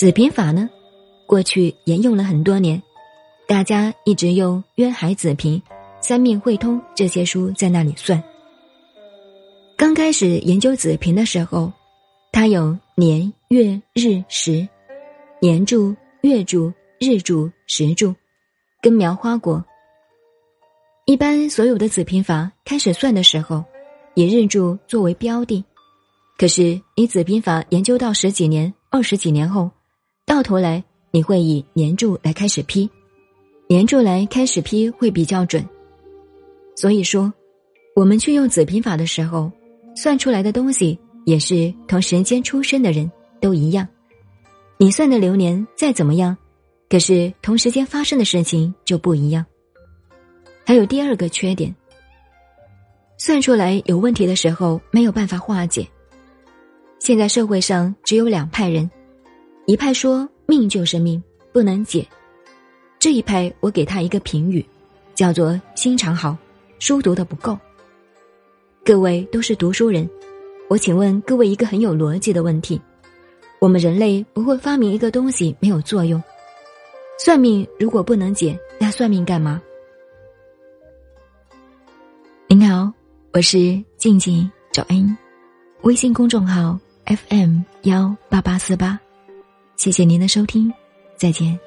子平法呢，过去沿用了很多年，大家一直用《渊海子平》《三命会通》这些书在那里算。刚开始研究子平的时候，它有年、月、日、时，年柱、月柱、日柱、时柱，根苗花果。一般所有的子平法开始算的时候，以日柱作为标的。可是你子平法研究到十几年、二十几年后，到头来你会以年柱来开始批，年柱来开始批会比较准。所以说，我们去用子平法的时候。算出来的东西也是同时间出生的人都一样，你算的流年再怎么样，可是同时间发生的事情就不一样。还有第二个缺点，算出来有问题的时候没有办法化解。现在社会上只有两派人，一派说命就是命不能解，这一派我给他一个评语，叫做心肠好，书读的不够。各位都是读书人，我请问各位一个很有逻辑的问题：我们人类不会发明一个东西没有作用。算命如果不能解，那算命干嘛？您好，我是静静找恩，微信公众号 FM 幺八八四八，谢谢您的收听，再见。